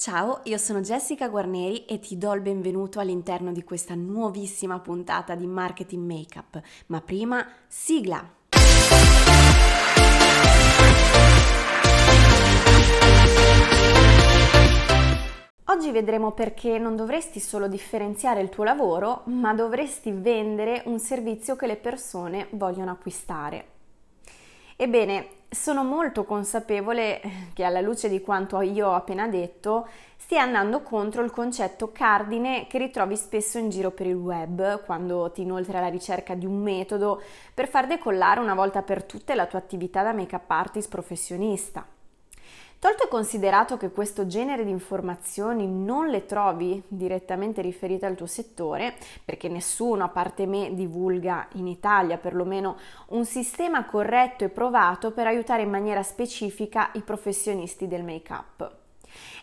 Ciao, io sono Jessica Guarneri e ti do il benvenuto all'interno di questa nuovissima puntata di Marketing Makeup. Ma prima, sigla! Oggi vedremo perché non dovresti solo differenziare il tuo lavoro, ma dovresti vendere un servizio che le persone vogliono acquistare. Ebbene, sono molto consapevole che alla luce di quanto io ho appena detto, stia andando contro il concetto cardine che ritrovi spesso in giro per il web quando ti inoltri alla ricerca di un metodo per far decollare una volta per tutte la tua attività da make-up artist professionista. Tolto e considerato che questo genere di informazioni non le trovi direttamente riferite al tuo settore, perché nessuno a parte me divulga in Italia perlomeno un sistema corretto e provato per aiutare in maniera specifica i professionisti del make-up.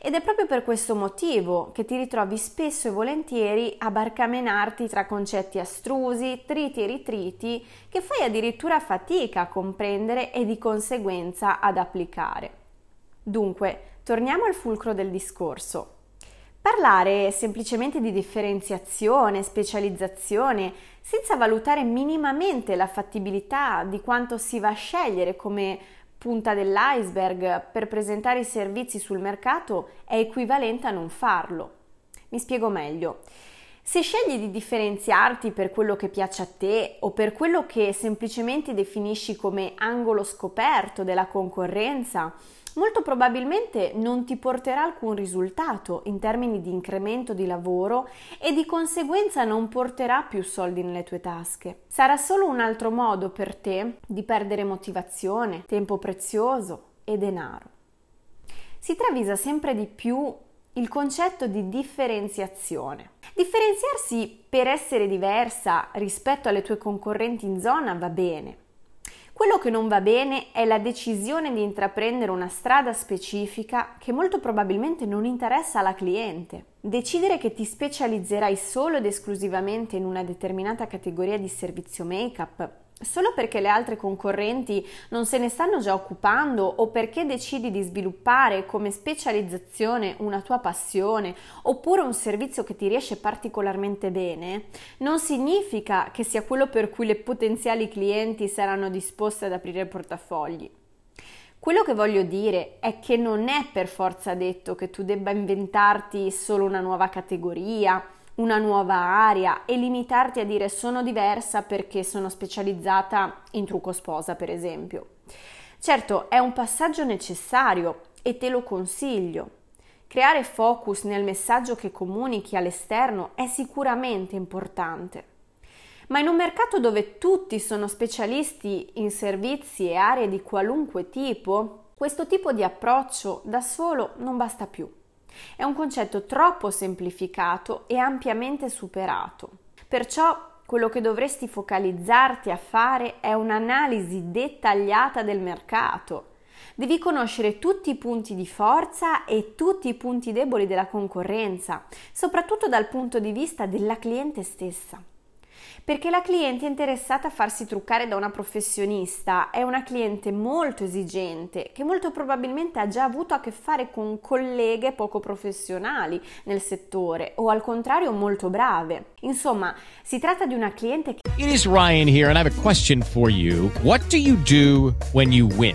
Ed è proprio per questo motivo che ti ritrovi spesso e volentieri a barcamenarti tra concetti astrusi, triti e ritriti che fai addirittura fatica a comprendere e di conseguenza ad applicare. Dunque, torniamo al fulcro del discorso. Parlare semplicemente di differenziazione, specializzazione, senza valutare minimamente la fattibilità di quanto si va a scegliere come punta dell'iceberg per presentare i servizi sul mercato è equivalente a non farlo. Mi spiego meglio. Se scegli di differenziarti per quello che piace a te o per quello che semplicemente definisci come angolo scoperto della concorrenza, molto probabilmente non ti porterà alcun risultato in termini di incremento di lavoro e di conseguenza non porterà più soldi nelle tue tasche. Sarà solo un altro modo per te di perdere motivazione, tempo prezioso e denaro. Si travisa sempre di più il concetto di differenziazione. Differenziarsi per essere diversa rispetto alle tue concorrenti in zona va bene, quello che non va bene è la decisione di intraprendere una strada specifica che molto probabilmente non interessa alla cliente. Decidere che ti specializzerai solo ed esclusivamente in una determinata categoria di servizio make-up solo perché le altre concorrenti non se ne stanno già occupando o perché decidi di sviluppare come specializzazione una tua passione oppure un servizio che ti riesce particolarmente bene, non significa che sia quello per cui le potenziali clienti saranno disposte ad aprire portafogli. Quello che voglio dire è che non è per forza detto che tu debba inventarti solo una nuova categoria, una nuova area e limitarti a dire sono diversa perché sono specializzata in trucco sposa, per esempio. Certo, è un passaggio necessario e te lo consiglio. Creare focus nel messaggio che comunichi all'esterno è sicuramente importante. Ma in un mercato dove tutti sono specialisti in servizi e aree di qualunque tipo, questo tipo di approccio da solo non basta più. È un concetto troppo semplificato e ampiamente superato. Perciò quello che dovresti focalizzarti a fare è un'analisi dettagliata del mercato. Devi conoscere tutti i punti di forza e tutti i punti deboli della concorrenza, soprattutto dal punto di vista della cliente stessa perché la cliente interessata a farsi truccare da una professionista, è una cliente molto esigente che molto probabilmente ha già avuto a che fare con colleghe poco professionali nel settore o al contrario molto brave. Insomma, si tratta di una cliente che It is Ryan here and I have a question for you. What do you do when you win?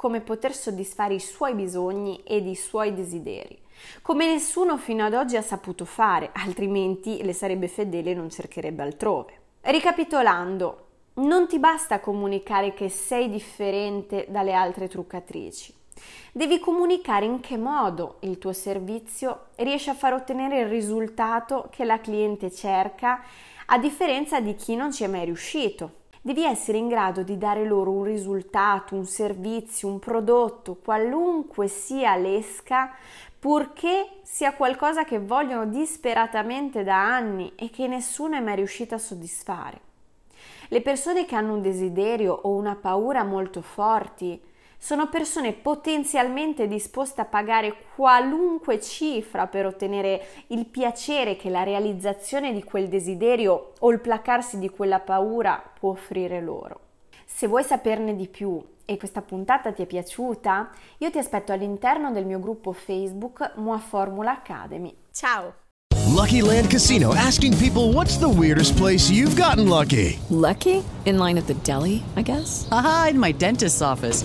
come poter soddisfare i suoi bisogni ed i suoi desideri. come nessuno fino ad oggi ha saputo fare, altrimenti le sarebbe fedele e non cercherebbe altrove. Ricapitolando, non ti basta comunicare che sei differente dalle altre truccatrici. Devi comunicare in che modo il tuo servizio riesce a far ottenere il risultato che la cliente cerca, a differenza di chi non ci è mai riuscito. Devi essere in grado di dare loro un risultato, un servizio, un prodotto, qualunque sia l'esca, purché sia qualcosa che vogliono disperatamente da anni e che nessuno è mai riuscito a soddisfare. Le persone che hanno un desiderio o una paura molto forti sono persone potenzialmente disposte a pagare qualunque cifra per ottenere il piacere che la realizzazione di quel desiderio o il placarsi di quella paura può offrire loro. Se vuoi saperne di più e questa puntata ti è piaciuta, io ti aspetto all'interno del mio gruppo Facebook Mua Formula Academy. Ciao! Lucky Land Casino asking people what's the weirdest place you've gotten lucky? Lucky? In line at the deli, I guess? Aha, in my dentist's office.